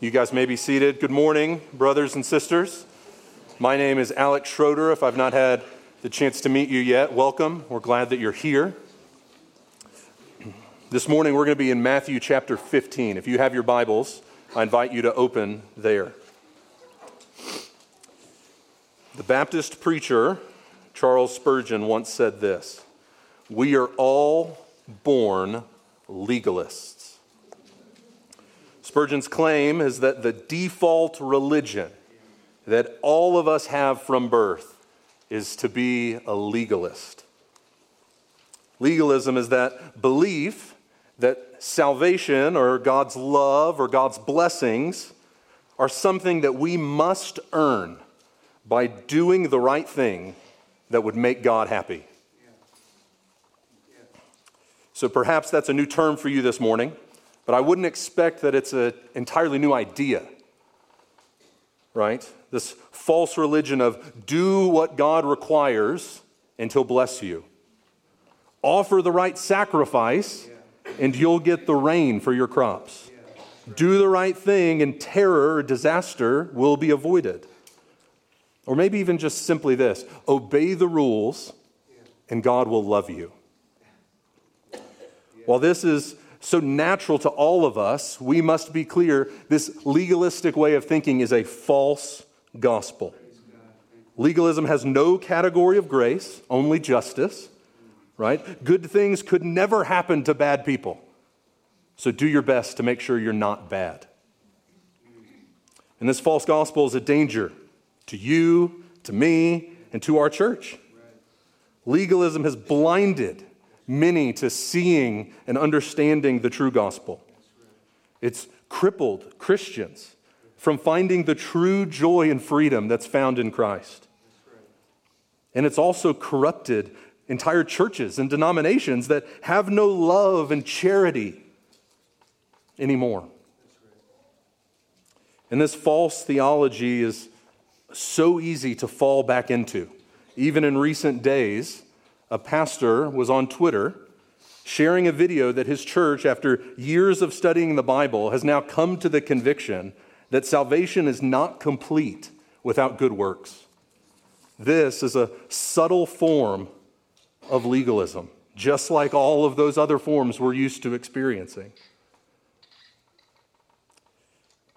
You guys may be seated. Good morning, brothers and sisters. My name is Alex Schroeder. If I've not had the chance to meet you yet, welcome. We're glad that you're here. This morning we're going to be in Matthew chapter 15. If you have your Bibles, I invite you to open there. The Baptist preacher, Charles Spurgeon, once said this We are all born legalists. Spurgeon's claim is that the default religion that all of us have from birth is to be a legalist. Legalism is that belief that salvation or God's love or God's blessings are something that we must earn by doing the right thing that would make God happy. So perhaps that's a new term for you this morning, but I wouldn't expect that it's an entirely new idea, right? This false religion of do what God requires and he'll bless you. Offer the right sacrifice and you'll get the rain for your crops. Do the right thing and terror or disaster will be avoided. Or maybe even just simply this obey the rules and God will love you. While this is so natural to all of us, we must be clear this legalistic way of thinking is a false gospel. Legalism has no category of grace, only justice, right? Good things could never happen to bad people. So do your best to make sure you're not bad. And this false gospel is a danger to you, to me, and to our church. Legalism has blinded many to seeing and understanding the true gospel. It's crippled Christians from finding the true joy and freedom that's found in Christ. And it's also corrupted entire churches and denominations that have no love and charity anymore. And this false theology is so easy to fall back into. Even in recent days, a pastor was on Twitter sharing a video that his church, after years of studying the Bible, has now come to the conviction that salvation is not complete without good works. This is a subtle form of legalism, just like all of those other forms we're used to experiencing.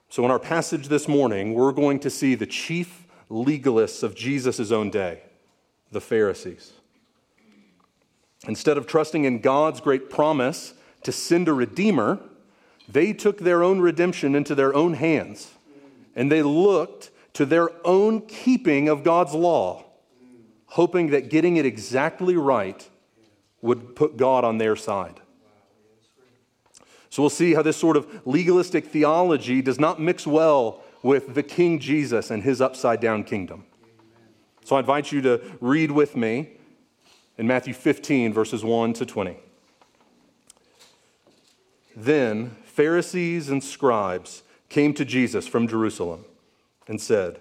So, in our passage this morning, we're going to see the chief legalists of Jesus' own day, the Pharisees. Instead of trusting in God's great promise to send a redeemer, they took their own redemption into their own hands and they looked to their own keeping of God's law, hoping that getting it exactly right would put God on their side. So we'll see how this sort of legalistic theology does not mix well with the King Jesus and his upside down kingdom. So I invite you to read with me in Matthew 15, verses 1 to 20. Then Pharisees and scribes came to Jesus from Jerusalem and said,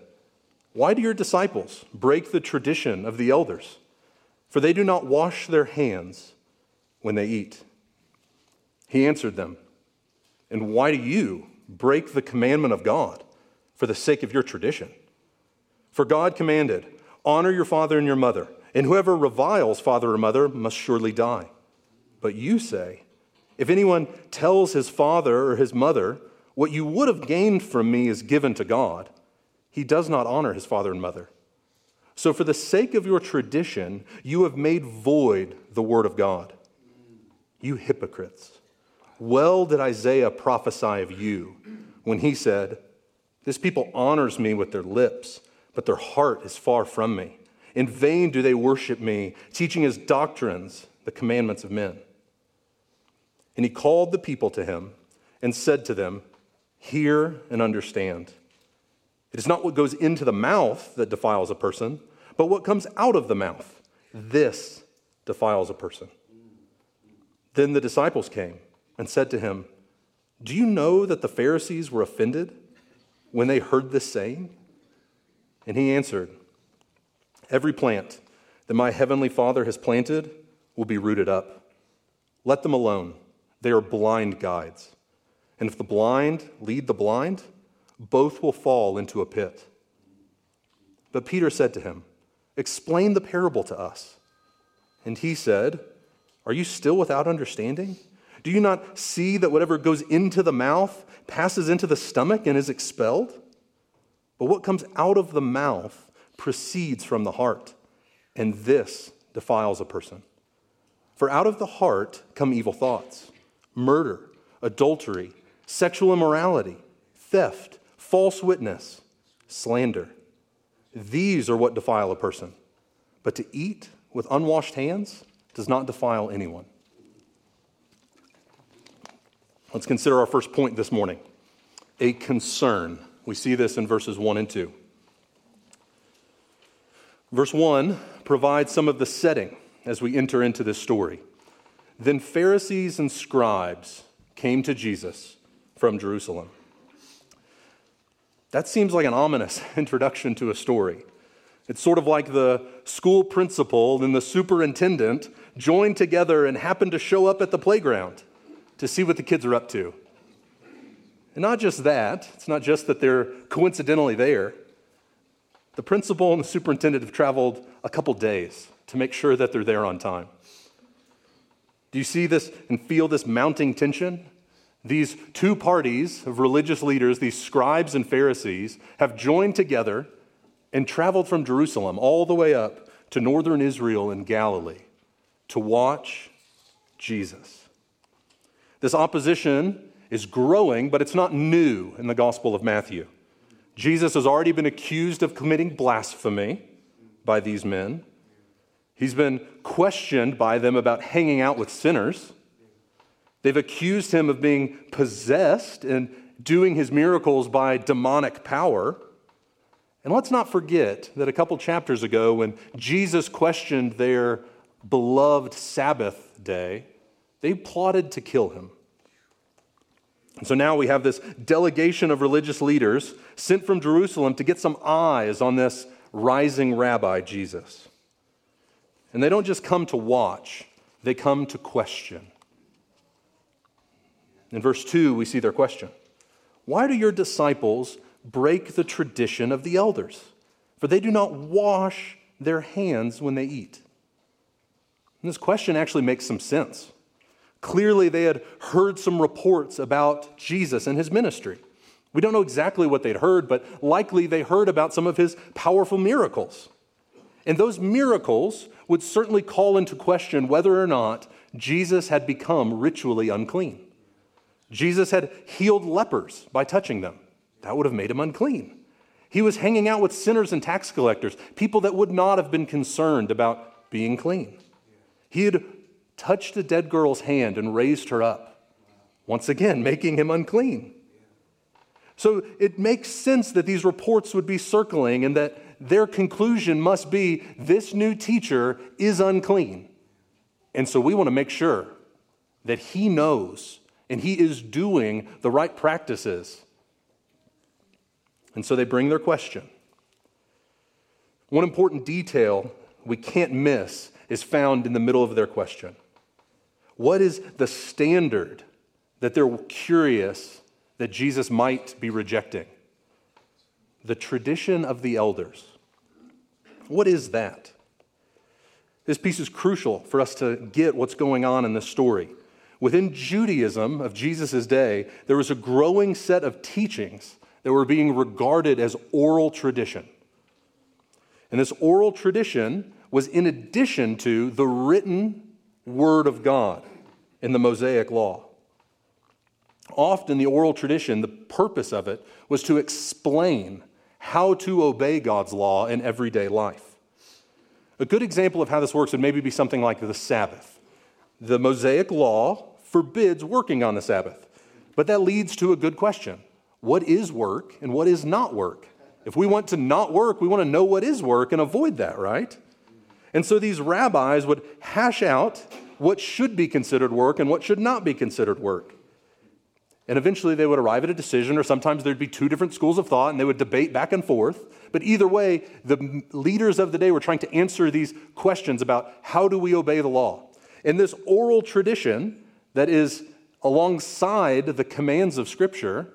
Why do your disciples break the tradition of the elders? For they do not wash their hands when they eat. He answered them, And why do you break the commandment of God for the sake of your tradition? For God commanded, Honor your father and your mother and whoever reviles father or mother must surely die. But you say, if anyone tells his father or his mother, what you would have gained from me is given to God, he does not honor his father and mother. So, for the sake of your tradition, you have made void the word of God. You hypocrites. Well did Isaiah prophesy of you when he said, This people honors me with their lips, but their heart is far from me. In vain do they worship me, teaching as doctrines the commandments of men. And he called the people to him and said to them, Hear and understand. It is not what goes into the mouth that defiles a person, but what comes out of the mouth. This defiles a person. Then the disciples came and said to him, Do you know that the Pharisees were offended when they heard this saying? And he answered, Every plant that my heavenly Father has planted will be rooted up. Let them alone. They are blind guides. And if the blind lead the blind, both will fall into a pit. But Peter said to him, Explain the parable to us. And he said, Are you still without understanding? Do you not see that whatever goes into the mouth passes into the stomach and is expelled? But what comes out of the mouth proceeds from the heart, and this defiles a person. For out of the heart come evil thoughts, murder, adultery, sexual immorality, theft, false witness, slander. These are what defile a person. But to eat with unwashed hands does not defile anyone. Let's consider our first point this morning a concern. We see this in verses 1 and 2. Verse 1 provides some of the setting as we enter into this story. Then Pharisees and scribes came to Jesus from Jerusalem. That seems like an ominous introduction to a story. It's sort of like the school principal and the superintendent joined together and happened to show up at the playground to see what the kids are up to. And not just that, it's not just that they're coincidentally there. The principal and the superintendent have traveled a couple days to make sure that they're there on time. Do you see this and feel this mounting tension? These two parties of religious leaders, these scribes and Pharisees, have joined together and traveled from Jerusalem all the way up to northern Israel and Galilee to watch Jesus. This opposition is growing, but it's not new in the Gospel of Matthew. Jesus has already been accused of committing blasphemy by these men. He's been questioned by them about hanging out with sinners. They've accused him of being possessed and doing his miracles by demonic power. And let's not forget that a couple chapters ago, when Jesus questioned their beloved Sabbath day, they plotted to kill him. So now we have this delegation of religious leaders sent from Jerusalem to get some eyes on this rising rabbi, Jesus. And they don't just come to watch, they come to question. In verse 2, we see their question Why do your disciples break the tradition of the elders? For they do not wash their hands when they eat. And this question actually makes some sense. Clearly, they had heard some reports about Jesus and his ministry. We don't know exactly what they'd heard, but likely they heard about some of his powerful miracles. And those miracles would certainly call into question whether or not Jesus had become ritually unclean. Jesus had healed lepers by touching them. That would have made him unclean. He was hanging out with sinners and tax collectors, people that would not have been concerned about being clean. He had touched a dead girl's hand and raised her up, once again, making him unclean. So it makes sense that these reports would be circling and that their conclusion must be this new teacher is unclean. And so we want to make sure that he knows and he is doing the right practices. And so they bring their question. One important detail we can't miss is found in the middle of their question. What is the standard that they're curious that Jesus might be rejecting? The tradition of the elders. What is that? This piece is crucial for us to get what's going on in this story. Within Judaism of Jesus' day, there was a growing set of teachings that were being regarded as oral tradition. And this oral tradition was in addition to the written Word of God in the Mosaic Law. Often, the oral tradition, the purpose of it was to explain how to obey God's law in everyday life. A good example of how this works would maybe be something like the Sabbath. The Mosaic Law forbids working on the Sabbath, but that leads to a good question What is work and what is not work? If we want to not work, we want to know what is work and avoid that, right? And so these rabbis would hash out what should be considered work and what should not be considered work. And eventually they would arrive at a decision, or sometimes there'd be two different schools of thought and they would debate back and forth. But either way, the leaders of the day were trying to answer these questions about how do we obey the law. And this oral tradition that is alongside the commands of Scripture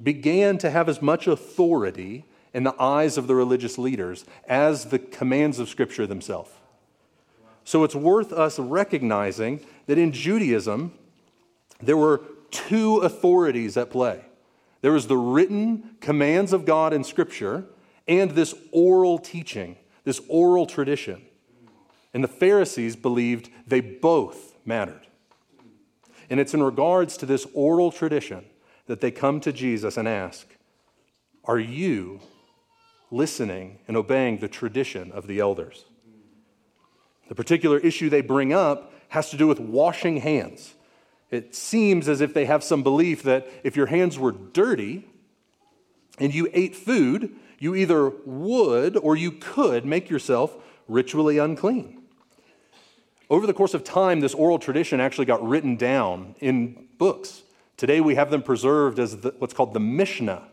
began to have as much authority in the eyes of the religious leaders as the commands of Scripture themselves. So it's worth us recognizing that in Judaism, there were two authorities at play. There was the written commands of God in Scripture and this oral teaching, this oral tradition. And the Pharisees believed they both mattered. And it's in regards to this oral tradition that they come to Jesus and ask, Are you listening and obeying the tradition of the elders? The particular issue they bring up has to do with washing hands. It seems as if they have some belief that if your hands were dirty and you ate food, you either would or you could make yourself ritually unclean. Over the course of time, this oral tradition actually got written down in books. Today, we have them preserved as the, what's called the Mishnah.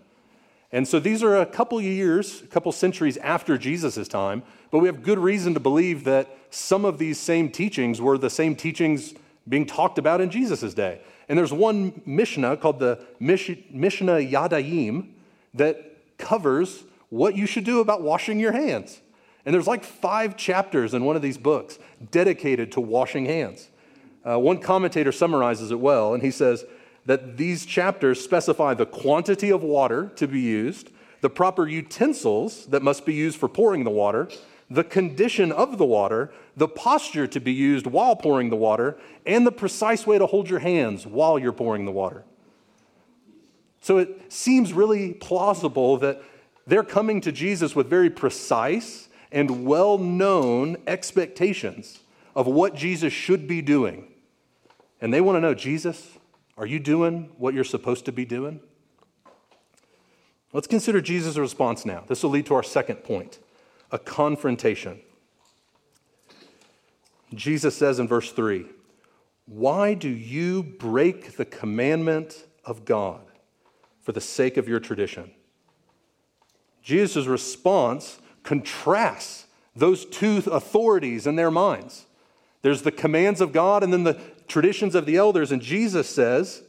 And so these are a couple years, a couple centuries after Jesus' time, but we have good reason to believe that some of these same teachings were the same teachings being talked about in Jesus' day. And there's one Mishnah called the Mishnah Yadayim that covers what you should do about washing your hands. And there's like five chapters in one of these books dedicated to washing hands. Uh, one commentator summarizes it well, and he says that these chapters specify the quantity of water to be used, the proper utensils that must be used for pouring the water, the condition of the water, the posture to be used while pouring the water, and the precise way to hold your hands while you're pouring the water. So it seems really plausible that they're coming to Jesus with very precise and well known expectations of what Jesus should be doing. And they want to know Jesus, are you doing what you're supposed to be doing? Let's consider Jesus' response now. This will lead to our second point a confrontation. Jesus says in verse 3 Why do you break the commandment of God for the sake of your tradition? Jesus' response contrasts those two authorities in their minds. There's the commands of God and then the traditions of the elders. And Jesus says,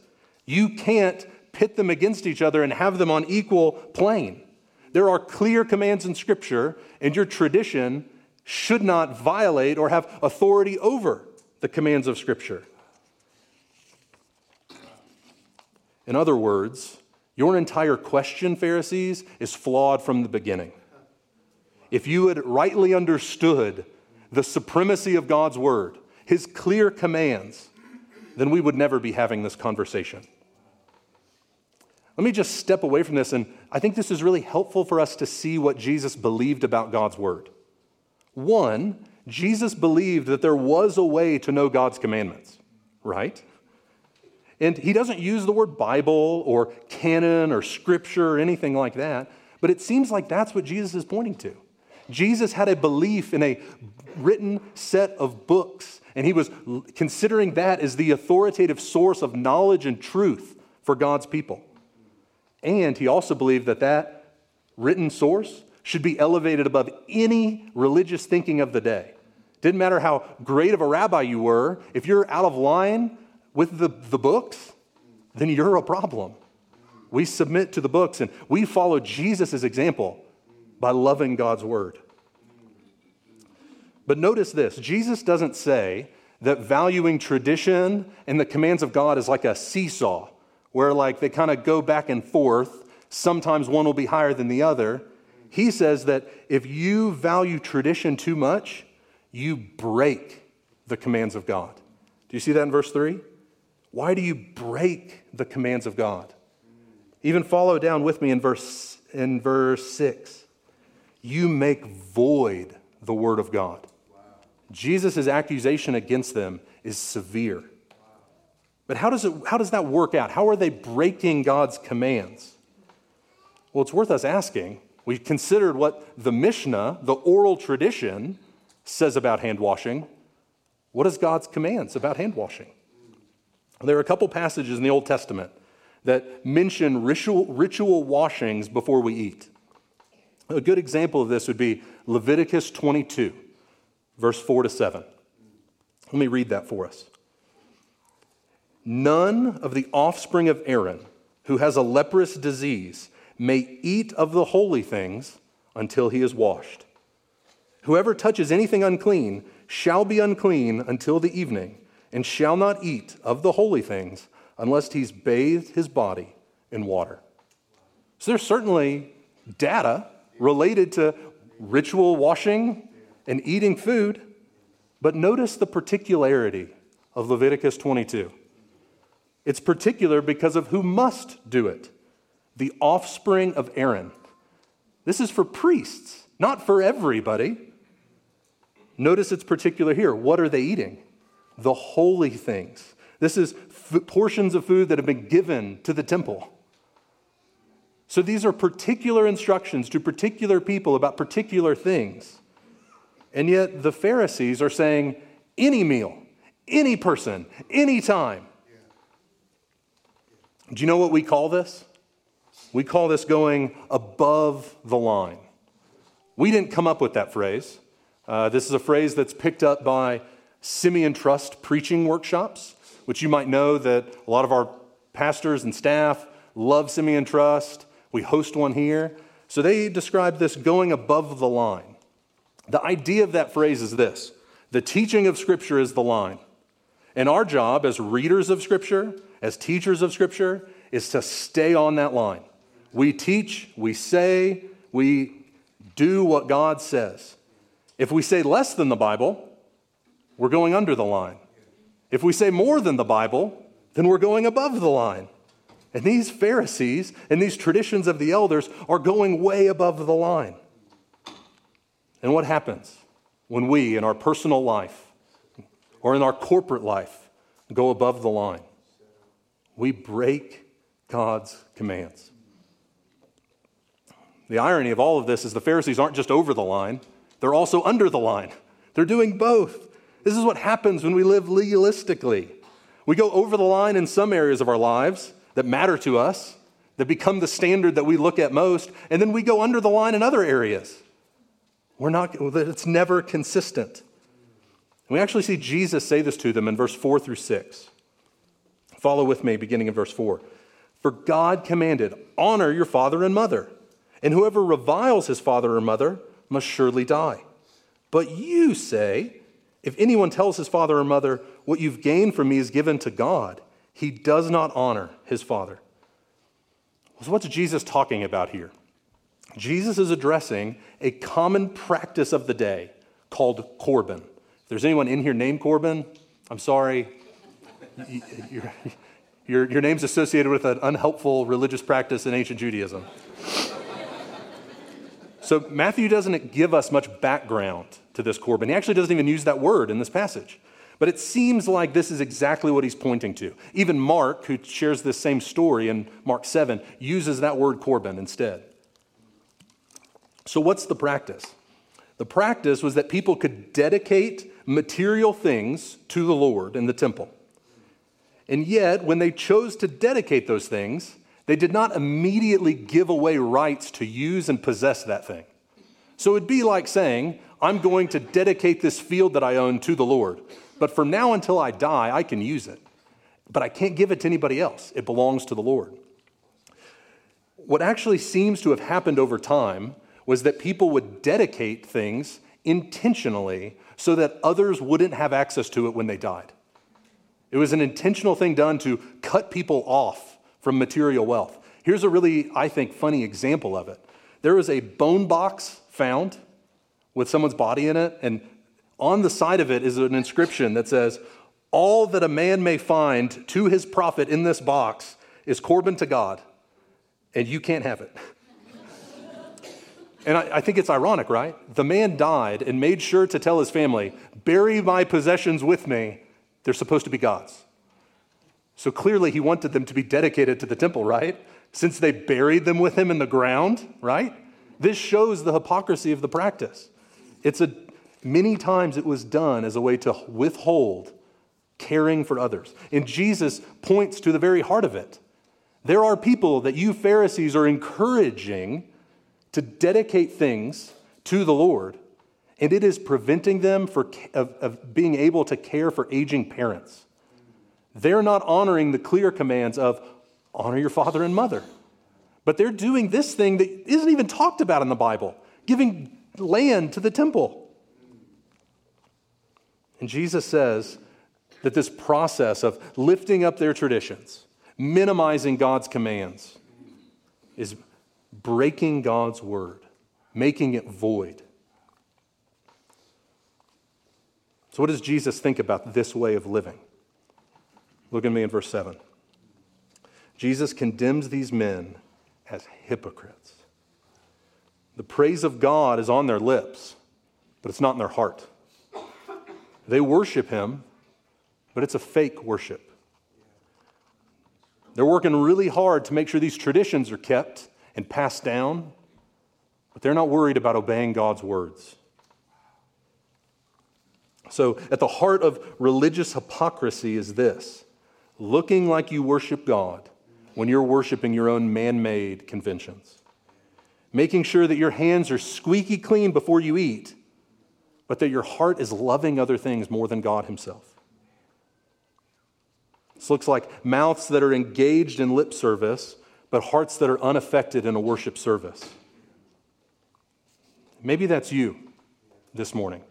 You can't pit them against each other and have them on equal plane. There are clear commands in Scripture, and your tradition should not violate or have authority over the commands of Scripture. In other words, your entire question, Pharisees, is flawed from the beginning. If you had rightly understood the supremacy of God's word, his clear commands, then we would never be having this conversation. Let me just step away from this, and I think this is really helpful for us to see what Jesus believed about God's word. One, Jesus believed that there was a way to know God's commandments, right? And he doesn't use the word Bible or canon or scripture or anything like that, but it seems like that's what Jesus is pointing to. Jesus had a belief in a written set of books, and he was considering that as the authoritative source of knowledge and truth for God's people. And he also believed that that written source should be elevated above any religious thinking of the day. Didn't matter how great of a rabbi you were, if you're out of line with the, the books, then you're a problem. We submit to the books and we follow Jesus' example by loving God's word. But notice this Jesus doesn't say that valuing tradition and the commands of God is like a seesaw where like they kind of go back and forth. Sometimes one will be higher than the other. He says that if you value tradition too much, you break the commands of God. Do you see that in verse 3? Why do you break the commands of God? Even follow down with me in verse in verse 6. You make void the word of God. Jesus' accusation against them is severe. But how does, it, how does that work out? How are they breaking God's commands? Well, it's worth us asking. We've considered what the Mishnah, the oral tradition, says about hand washing. What is God's commands about hand washing? There are a couple passages in the Old Testament that mention ritual, ritual washings before we eat. A good example of this would be Leviticus 22, verse 4 to 7. Let me read that for us. None of the offspring of Aaron who has a leprous disease may eat of the holy things until he is washed. Whoever touches anything unclean shall be unclean until the evening, and shall not eat of the holy things unless he's bathed his body in water. So there's certainly data related to ritual washing and eating food, but notice the particularity of Leviticus 22. It's particular because of who must do it the offspring of Aaron. This is for priests, not for everybody. Notice it's particular here. What are they eating? The holy things. This is f- portions of food that have been given to the temple. So these are particular instructions to particular people about particular things. And yet the Pharisees are saying any meal, any person, any time. Do you know what we call this? We call this going above the line. We didn't come up with that phrase. Uh, this is a phrase that's picked up by Simeon Trust preaching workshops, which you might know that a lot of our pastors and staff love Simeon Trust. We host one here. So they describe this going above the line. The idea of that phrase is this the teaching of Scripture is the line. And our job as readers of Scripture, as teachers of Scripture, is to stay on that line. We teach, we say, we do what God says. If we say less than the Bible, we're going under the line. If we say more than the Bible, then we're going above the line. And these Pharisees and these traditions of the elders are going way above the line. And what happens when we, in our personal life or in our corporate life, go above the line? We break God's commands. The irony of all of this is the Pharisees aren't just over the line, they're also under the line. They're doing both. This is what happens when we live legalistically. We go over the line in some areas of our lives, that matter to us, that become the standard that we look at most, and then we go under the line in other areas. We're not, it's never consistent. We actually see Jesus say this to them in verse 4 through 6. Follow with me, beginning in verse 4. For God commanded, Honor your father and mother, and whoever reviles his father or mother must surely die. But you say, If anyone tells his father or mother, What you've gained from me is given to God, he does not honor his father. So, what's Jesus talking about here? Jesus is addressing a common practice of the day called Corban. If there's anyone in here named Corban, I'm sorry. Your, your, your name's associated with an unhelpful religious practice in ancient Judaism. so, Matthew doesn't give us much background to this Corban. He actually doesn't even use that word in this passage. But it seems like this is exactly what he's pointing to. Even Mark, who shares this same story in Mark 7, uses that word Corban instead. So, what's the practice? The practice was that people could dedicate material things to the Lord in the temple. And yet, when they chose to dedicate those things, they did not immediately give away rights to use and possess that thing. So it'd be like saying, I'm going to dedicate this field that I own to the Lord. But from now until I die, I can use it. But I can't give it to anybody else. It belongs to the Lord. What actually seems to have happened over time was that people would dedicate things intentionally so that others wouldn't have access to it when they died. It was an intentional thing done to cut people off from material wealth. Here's a really, I think, funny example of it. There was a bone box found with someone's body in it, and on the side of it is an inscription that says, All that a man may find to his profit in this box is Corban to God, and you can't have it. and I, I, think it's ironic, right? The man died and made sure to tell his family, Bury my possessions with me. They're supposed to be God's. So clearly, he wanted them to be dedicated to the temple, right? Since they buried them with him in the ground, right? This shows the hypocrisy of the practice. It's a Many times it was done as a way to withhold caring for others. And Jesus points to the very heart of it. There are people that you Pharisees are encouraging to dedicate things to the Lord, and it is preventing them for, of, of being able to care for aging parents. They're not honoring the clear commands of honor your father and mother. But they're doing this thing that isn't even talked about in the Bible, giving land to the temple. And Jesus says that this process of lifting up their traditions, minimizing God's commands, is breaking God's word, making it void. So, what does Jesus think about this way of living? Look at me in verse 7. Jesus condemns these men as hypocrites. The praise of God is on their lips, but it's not in their heart. They worship Him, but it's a fake worship. They're working really hard to make sure these traditions are kept and passed down, but they're not worried about obeying God's words. So, at the heart of religious hypocrisy is this looking like you worship God when you're worshiping your own man made conventions, making sure that your hands are squeaky clean before you eat, but that your heart is loving other things more than God Himself. This looks like mouths that are engaged in lip service, but hearts that are unaffected in a worship service. Maybe that's you this morning.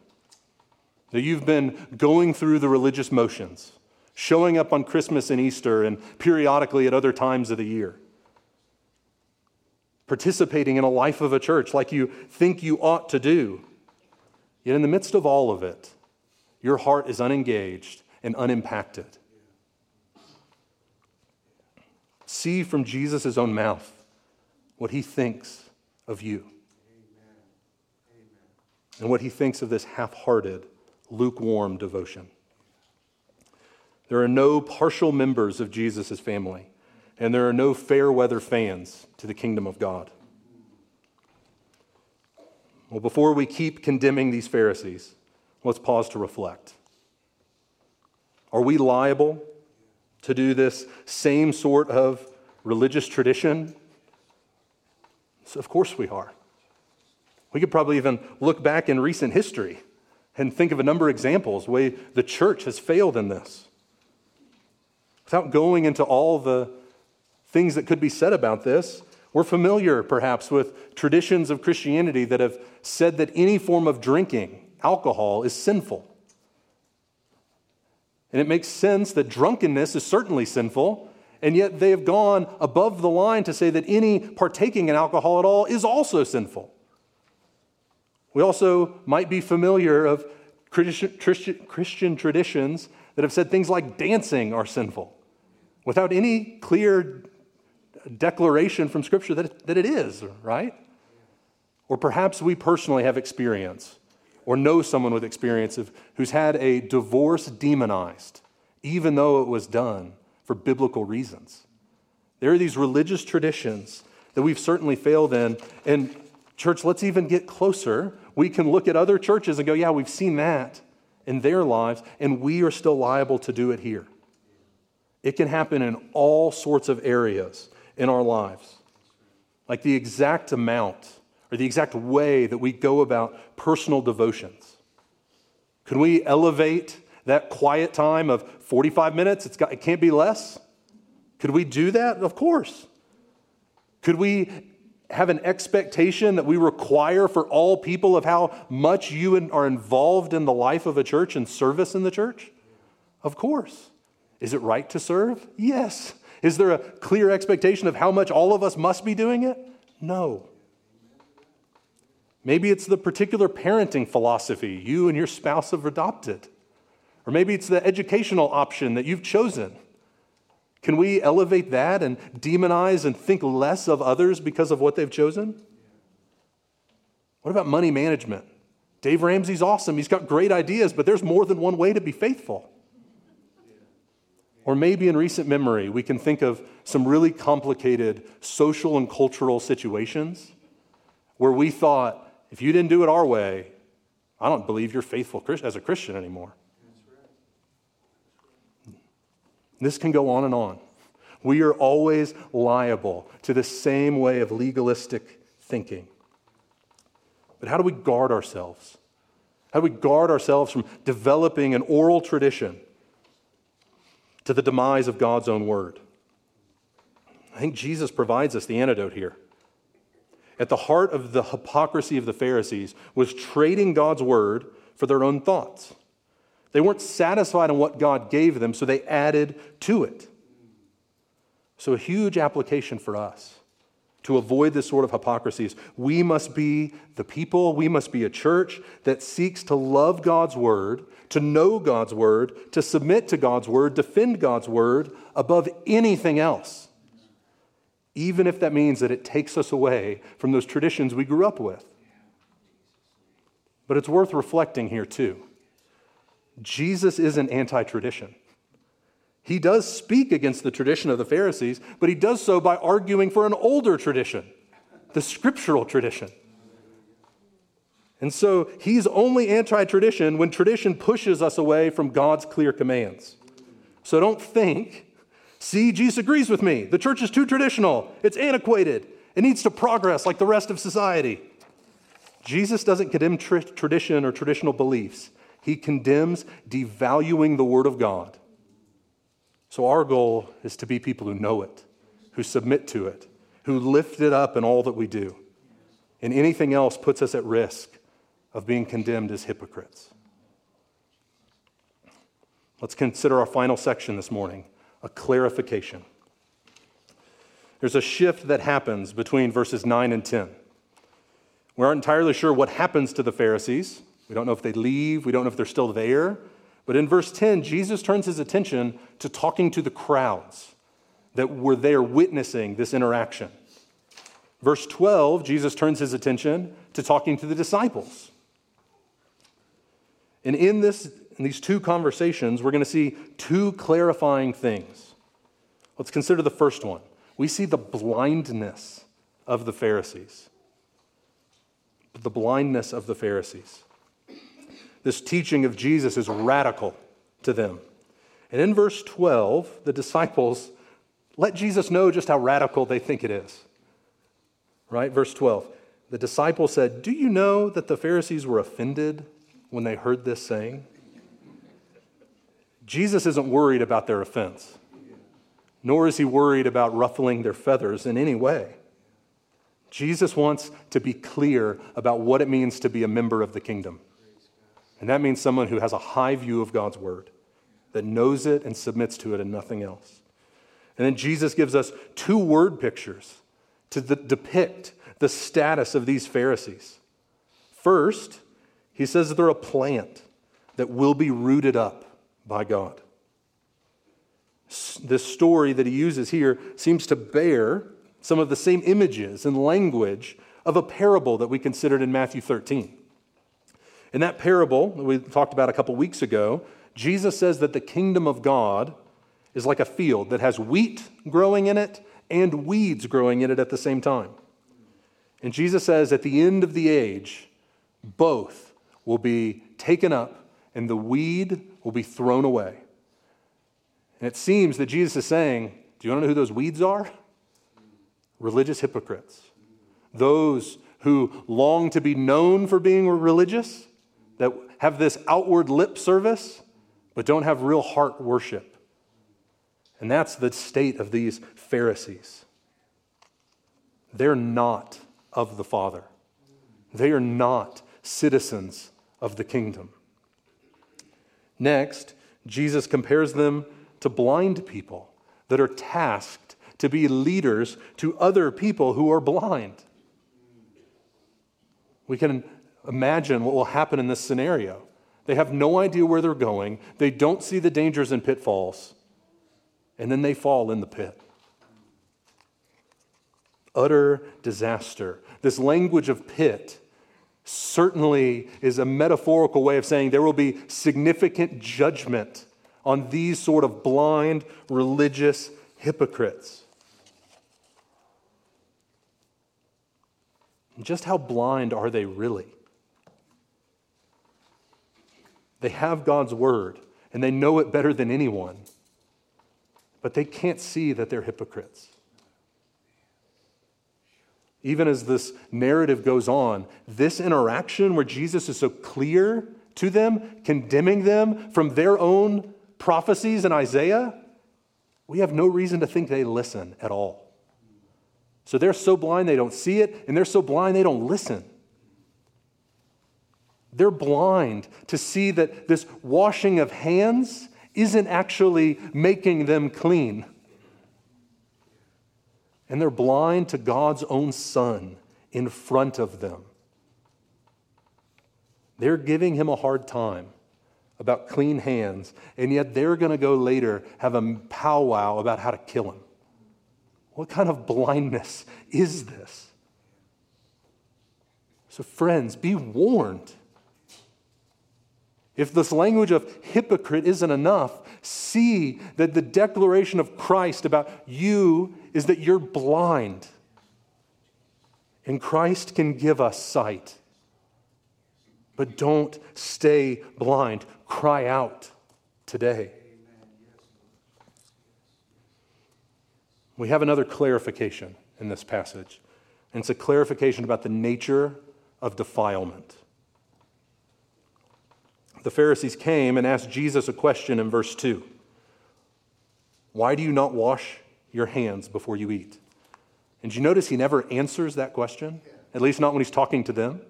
That you've been going through the religious motions, showing up on Christmas and Easter and periodically at other times of the year, participating in a life of a church like you think you ought to do. Yet in the midst of all of it, your heart is unengaged and unimpacted. See from Jesus' own mouth what he thinks of you and what he thinks of this half hearted lukewarm devotion. There are no partial members of Jesus' family, and there are no fair weather fans to the kingdom of God. Well, before we keep condemning these Pharisees, let's pause to reflect. Are we liable to do this same sort of religious tradition? So of course we are. We could probably even look back in recent history and think of a number of examples where the church has failed in this. Without going into all the things that could be said about this, we're familiar perhaps with traditions of Christianity that have said that any form of drinking alcohol is sinful. And it makes sense that drunkenness is certainly sinful, and yet they have gone above the line to say that any partaking in alcohol at all is also sinful. We also might be familiar of Christian, traditions that have said things like dancing are sinful without any clear declaration from Scripture that that it is, right? Or perhaps we personally have experience or know someone with experience of, who's had a divorce demonized, even though it was done for biblical reasons. There are these religious traditions that we've certainly failed in. And, church, let's even get closer we can look at other churches and go, yeah, we've seen that in their lives, and we are still liable to do it here. It can happen in all sorts of areas in our lives. Like the exact amount or the exact way that we go about personal devotions. Can we elevate that quiet time of 45 minutes? It's got, it can't be less. Could we do that? Of course. Could we have an expectation that we require for all people of how much you are involved in the life of a church and service in the church? Of course. Is it right to serve? Yes. Is there a clear expectation of how much all of us must be doing it? No. Maybe it's the particular parenting philosophy you and your spouse have adopted. Or maybe it's the educational option that you've chosen. Can we elevate that and demonize and think less of others because of what they've chosen? What about money management? Dave Ramsey's awesome. He's got great ideas, but there's more than one way to be faithful. Or maybe in recent memory, we can think of some really complicated social and cultural situations where we thought, if you didn't do it our way, I don't believe you're faithful as a Christian anymore. This can go on and on. We are always liable to the same way of legalistic thinking. But how do we guard ourselves? How do we guard ourselves from developing an oral tradition to the demise of God's own word? I think Jesus provides us the antidote here. At the heart of the hypocrisy of the Pharisees was trading God's word for their own thoughts. They weren't satisfied in what God gave them, so they added to it. So, a huge application for us to avoid this sort of hypocrisies. We must be the people, we must be a church that seeks to love God's word, to know God's word, to submit to God's word, defend God's word above anything else. Even if that means that it takes us away from those traditions we grew up with. But it's worth reflecting here, too. Jesus isn't anti tradition. He does speak against the tradition of the Pharisees, but he does so by arguing for an older tradition, the scriptural tradition. And so he's only anti tradition when tradition pushes us away from God's clear commands. So don't think, see, Jesus agrees with me. The church is too traditional, it's antiquated, it needs to progress like the rest of society. Jesus doesn't condemn tra- tradition or traditional beliefs, he condemns devaluing the Word of God so, our goal is to be people who know it, who submit to it, who lift it up in all that we do. And anything else puts us at risk of being condemned as hypocrites. Let's consider our final section this morning a clarification. There's a shift that happens between verses 9 and 10. We aren't entirely sure what happens to the Pharisees. We don't know if they leave, we don't know if they're still there. But in verse 10, Jesus turns his attention to talking to the crowds that were there witnessing this interaction. Verse 12, Jesus turns his attention to talking to the disciples. And in, this, in these two conversations, we're going to see two clarifying things. Let's consider the first one. We see the blindness of the Pharisees. The blindness of the Pharisees. This teaching of Jesus is radical to them. And in verse 12, the disciples let Jesus know just how radical they think it is. Right? Verse 12. The disciples said, Do you know that the Pharisees were offended when they heard this saying? Jesus isn't worried about their offense, nor is he worried about ruffling their feathers in any way. Jesus wants to be clear about what it means to be a member of the kingdom. And that means someone who has a high view of God's word, that knows it and submits to it and nothing else. And then Jesus gives us two word pictures to the, depict the status of these Pharisees. First, he says they're a plant that will be rooted up by God. This story that he uses here seems to bear some of the same images and language of a parable that we considered in Matthew 13. In that parable that we talked about a couple weeks ago, Jesus says that the kingdom of God is like a field that has wheat growing in it and weeds growing in it at the same time. And Jesus says at the end of the age, both will be taken up and the weed will be thrown away. And it seems that Jesus is saying, Do you want to know who those weeds are? Religious hypocrites. Those who long to be known for being religious that have this outward lip service, but don't have real heart worship. And that's the state of these Pharisees. They're not of the Father, they are not citizens of the kingdom. Next, Jesus compares them to blind people that are tasked to be leaders to other people who are blind. We can imagine what will happen in this scenario. They have no idea where they're going, they don't see the dangers and pitfalls, and then they fall in the pit. Utter disaster. This language of pit certainly is a metaphorical way of saying there will be significant judgment on these sort of blind religious hypocrites. Just how blind are they really? They have God's word and they know it better than anyone, but they can't see that they're hypocrites. Even as this narrative goes on, this interaction where Jesus is so clear to them, condemning them from their own prophecies in Isaiah, we have no reason to think they listen at all. So they're so blind they don't see it, and they're so blind they don't listen. They're blind to see that this washing of hands isn't actually making them clean. And they're blind to God's own Son in front of them. They're giving him a hard time about clean hands, and yet they're going to go later have a powwow about how to kill him. What kind of blindness is this? So, friends, be warned. If this language of hypocrite isn't enough, see that the declaration of Christ about you is that you're blind. And Christ can give us sight. But don't stay blind. Cry out today. we have another clarification in this passage, and it's a clarification about the nature of defilement. The Pharisees came and asked Jesus a question in verse 2 Why do you not wash your hands before you eat? And you notice he never answers that question, at least not when he's talking to them.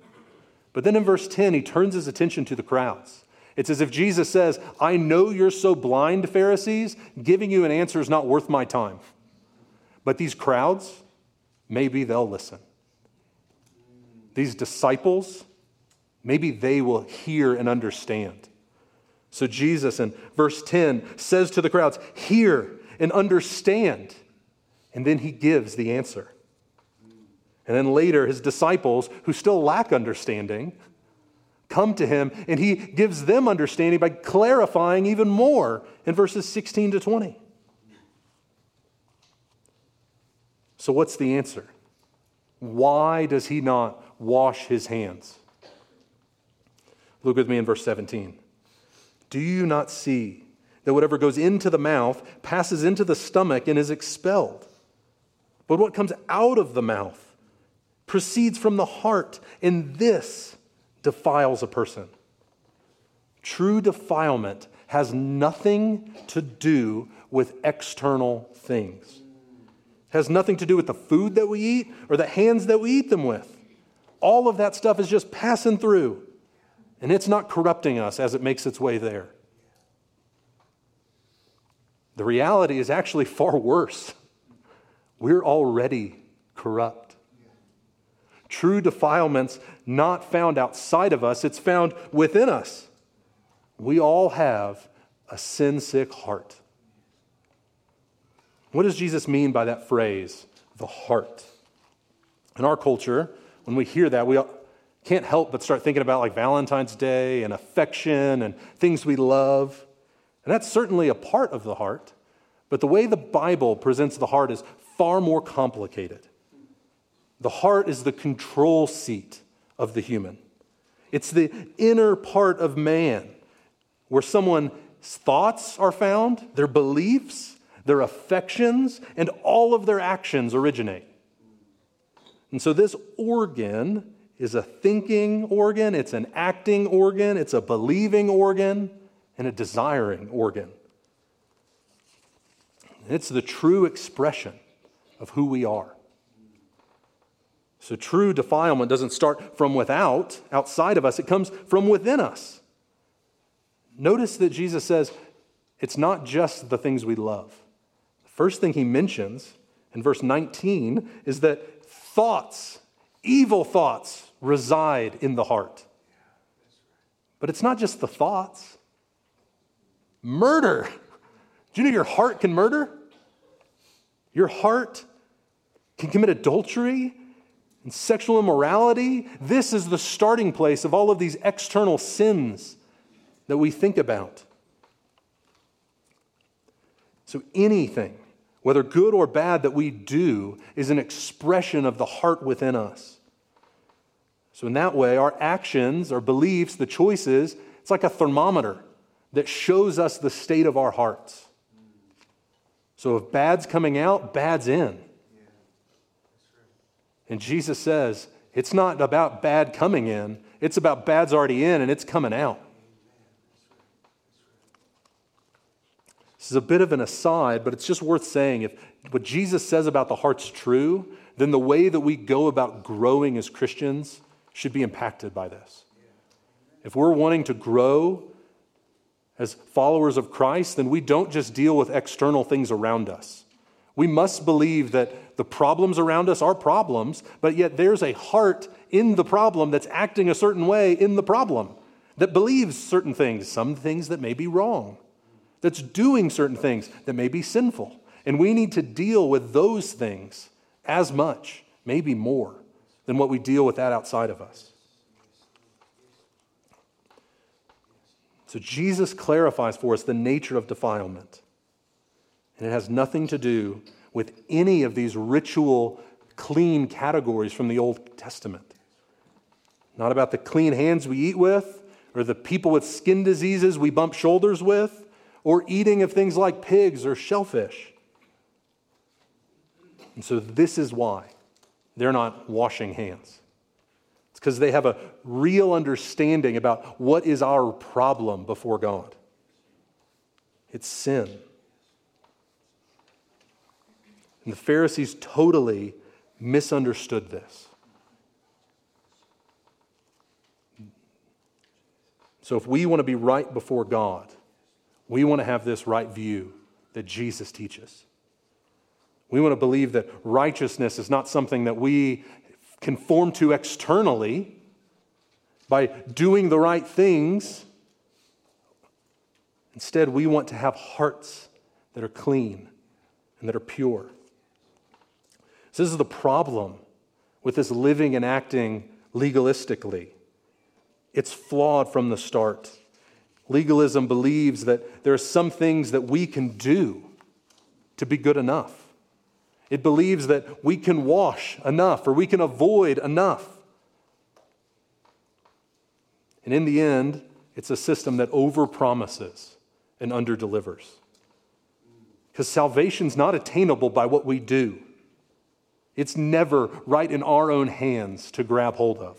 But then in verse 10, he turns his attention to the crowds. It's as if Jesus says, I know you're so blind, Pharisees, giving you an answer is not worth my time. But these crowds, maybe they'll listen. These disciples, maybe they will hear and understand. So Jesus in verse 10 says to the crowds, Hear and understand. And then he gives the answer. And then later, his disciples, who still lack understanding, come to him and he gives them understanding by clarifying even more in verses 16 to 20. So, what's the answer? Why does he not wash his hands? Look with me in verse 17. Do you not see that whatever goes into the mouth passes into the stomach and is expelled? But what comes out of the mouth proceeds from the heart, and this defiles a person. True defilement has nothing to do with external things has nothing to do with the food that we eat or the hands that we eat them with. All of that stuff is just passing through, and it's not corrupting us as it makes its way there. The reality is actually far worse. We're already corrupt. True defilement's not found outside of us, it's found within us. We all have a sin sick heart. What does Jesus mean by that phrase, the heart? In our culture, when we hear that, we can't help but start thinking about like Valentine's Day and affection and things we love. And that's certainly a part of the heart. But the way the Bible presents the heart is far more complicated. The heart is the control seat of the human, it's the inner part of man where someone's thoughts are found, their beliefs, their affections, and all of their actions originate. And so this organ is a thinking organ, it's an acting organ, it's a believing organ, and a desiring organ. It's the true expression of who we are. So, true defilement doesn't start from without, outside of us, it comes from within us. Notice that Jesus says it's not just the things we love. The First thing he mentions in verse 19 is that thoughts, evil thoughts, reside in the heart. But it's not just the thoughts. Murder. Do you know your heart can murder? Your heart can commit adultery and sexual immorality. This is the starting place of all of these external sins that we think about. So anything whether good or bad, that we do is an expression of the heart within us. So, in that way, our actions, our beliefs, the choices, it's like a thermometer that shows us the state of our hearts. So, if bad's coming out, bad's in. And Jesus says, it's not about bad coming in, it's about bad's already in and it's coming out. This is a bit of an aside, but it's just worth saying if what Jesus says about the heart's true, then the way that we go about growing as Christians should be impacted by this. If we're wanting to grow as followers of Christ, then we don't just deal with external things around us. We must believe that the problems around us are problems, but yet there's a heart in the problem that's acting a certain way in the problem, that believes certain things, some things that may be wrong, that's doing certain things that may be sinful. And we need to deal with those things as much, maybe more, than what we deal with that outside of us. So Jesus clarifies for us the nature of defilement. And it has nothing to do with any of these ritual clean categories from the Old Testament. Not about the clean hands we eat with, or the people with skin diseases we bump shoulders with, or eating of things like pigs or shellfish. And so, this is why they're not washing hands. It's because they have a real understanding about what is our problem before God it's sin. And the Pharisees totally misunderstood this. So, if we want to be right before God, we want to have this right view that Jesus teaches. We want to believe that righteousness is not something that we conform to externally by doing the right things. Instead, we want to have hearts that are clean and that are pure. So, this is the problem with this living and acting legalistically. It's flawed from the start. Legalism believes that there are some things that we can do to be good enough. It believes that we can wash enough or we can avoid enough. And in the end, it's a system that overpromises and underdelivers. Because salvation's not attainable by what we do. It's never right in our own hands to grab hold of.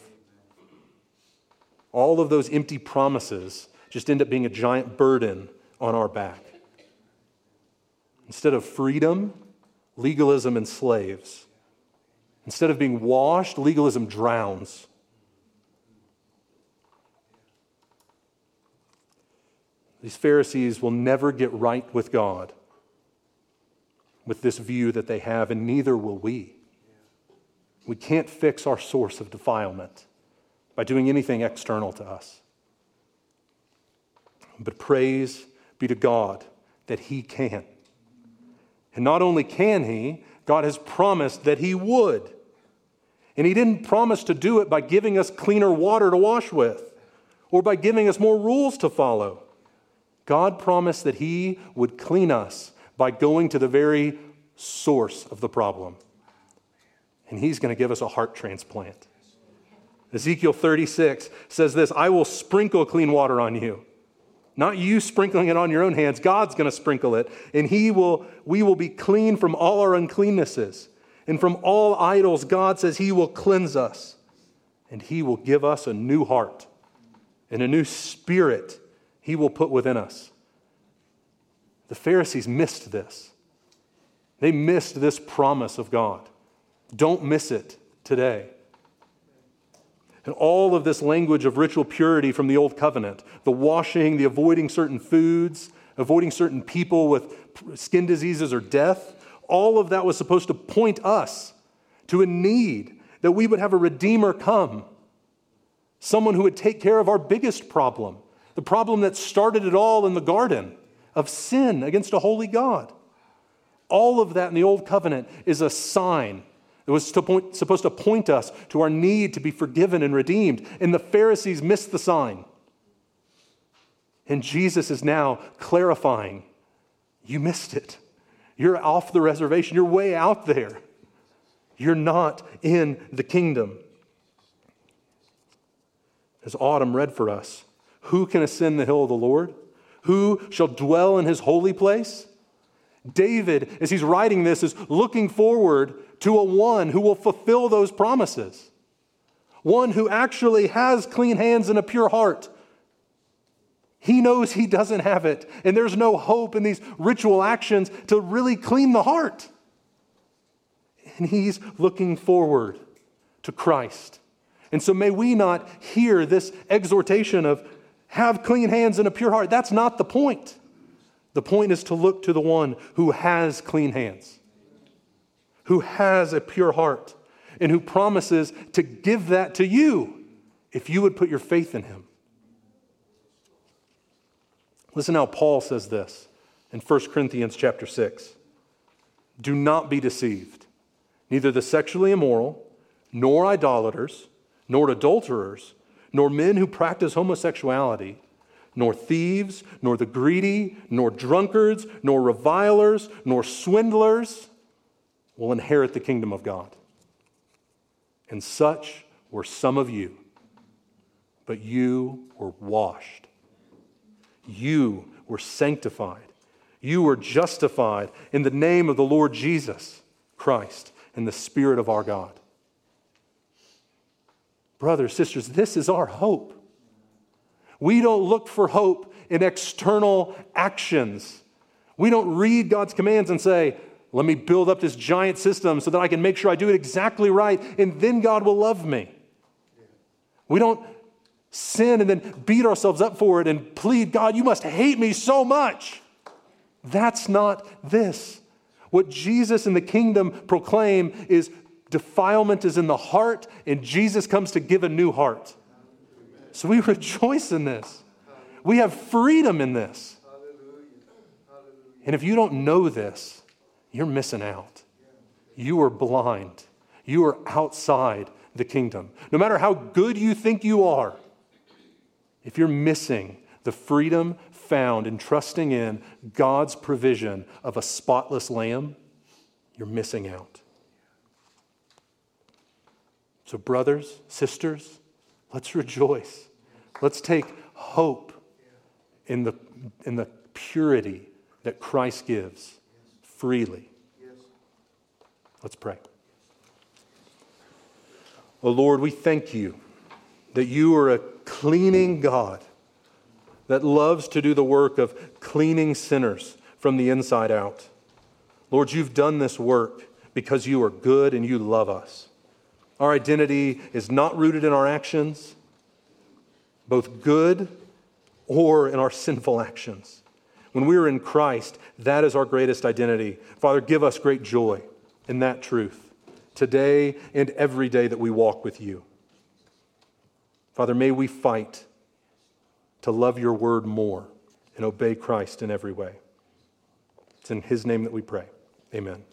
All of those empty promises just end up being a giant burden on our back. Instead of freedom, legalism enslaves. Instead of being washed, legalism drowns. These Pharisees will never get right with God with this view that they have, and neither will we. We can't fix our source of defilement by doing anything external to us. But praise be to God that He can. And not only can He, God has promised that He would. And He didn't promise to do it by giving us cleaner water to wash with or by giving us more rules to follow. God promised that He would clean us by going to the very source of the problem. And He's going to give us a heart transplant. Ezekiel 36 says this I will sprinkle clean water on you not you sprinkling it on your own hands. God's going to sprinkle it, and he will, we will be clean from all our uncleannesses. And from all idols, God says He will cleanse us, and He will give us a new heart and a new spirit He will put within us. The Pharisees missed this. They missed this promise of God. Don't miss it today. And all of this language of ritual purity from the Old Covenant the washing, the avoiding certain foods, avoiding certain people with skin diseases or death all of that was supposed to point us to a need that we would have a Redeemer come, someone who would take care of our biggest problem, the problem that started it all in the garden of sin against a holy God. All of that in the Old Covenant is a sign it was supposed to point us to our need to be forgiven and redeemed. And the Pharisees missed the sign. And Jesus is now clarifying you missed it. You're off the reservation, you're way out there. You're not in the kingdom. As Autumn read for us, who can ascend the hill of the Lord? Who shall dwell in his holy place? David, as he's writing this, is looking forward to a one who will fulfill those promises, one who actually has clean hands and a pure heart, He knows he doesn't have it, and there's no hope in these ritual actions to really clean the heart. And he's looking forward to Christ. And so may we not hear this exhortation of have clean hands and a pure heart. That's not the point. The point is to look to the one who has clean hands, who has a pure heart, and who promises to give that to you if you would put your faith in him. Listen how Paul says this in 1 Corinthians chapter 6. Do not be deceived. Neither the sexually immoral, nor idolaters, nor adulterers, nor men who practice homosexuality, nor thieves, nor the greedy, nor drunkards, nor revilers, nor swindlers will inherit the kingdom of God. And such were some of you, but you were washed. You were sanctified. You were justified in the name of the Lord Jesus Christ and the Spirit of our God. Brothers, sisters, this is our hope. We don't look for hope in external actions. We don't read God's commands and say, let me build up this giant system so that I can make sure I do it exactly right, and then God will love me. We don't sin and then beat ourselves up for it and plead, God, you must hate me so much. That's not this. What Jesus and the kingdom proclaim is defilement is in the heart, and Jesus comes to give a new heart. So we rejoice in this. We have freedom in this. And if you don't know this, you're missing out. You are blind. You are outside the kingdom. No matter how good you think you are, if you're missing the freedom found in trusting in God's provision of a spotless lamb, you're missing out. So, brothers, sisters, let's rejoice. Let's take hope in the, in the purity that Christ gives freely. Let's pray. Oh Lord, we thank you that you are a cleaning God that loves to do the work of cleaning sinners from the inside out. Lord, you've done this work because you are good and you love us. Our identity is not rooted in our actions, both good or in our sinful actions. When we are in Christ, that is our greatest identity. Father, give us great joy in that truth today and every day that we walk with you. Father, may we fight to love your word more and obey Christ in every way. It's in his name that we pray. Amen.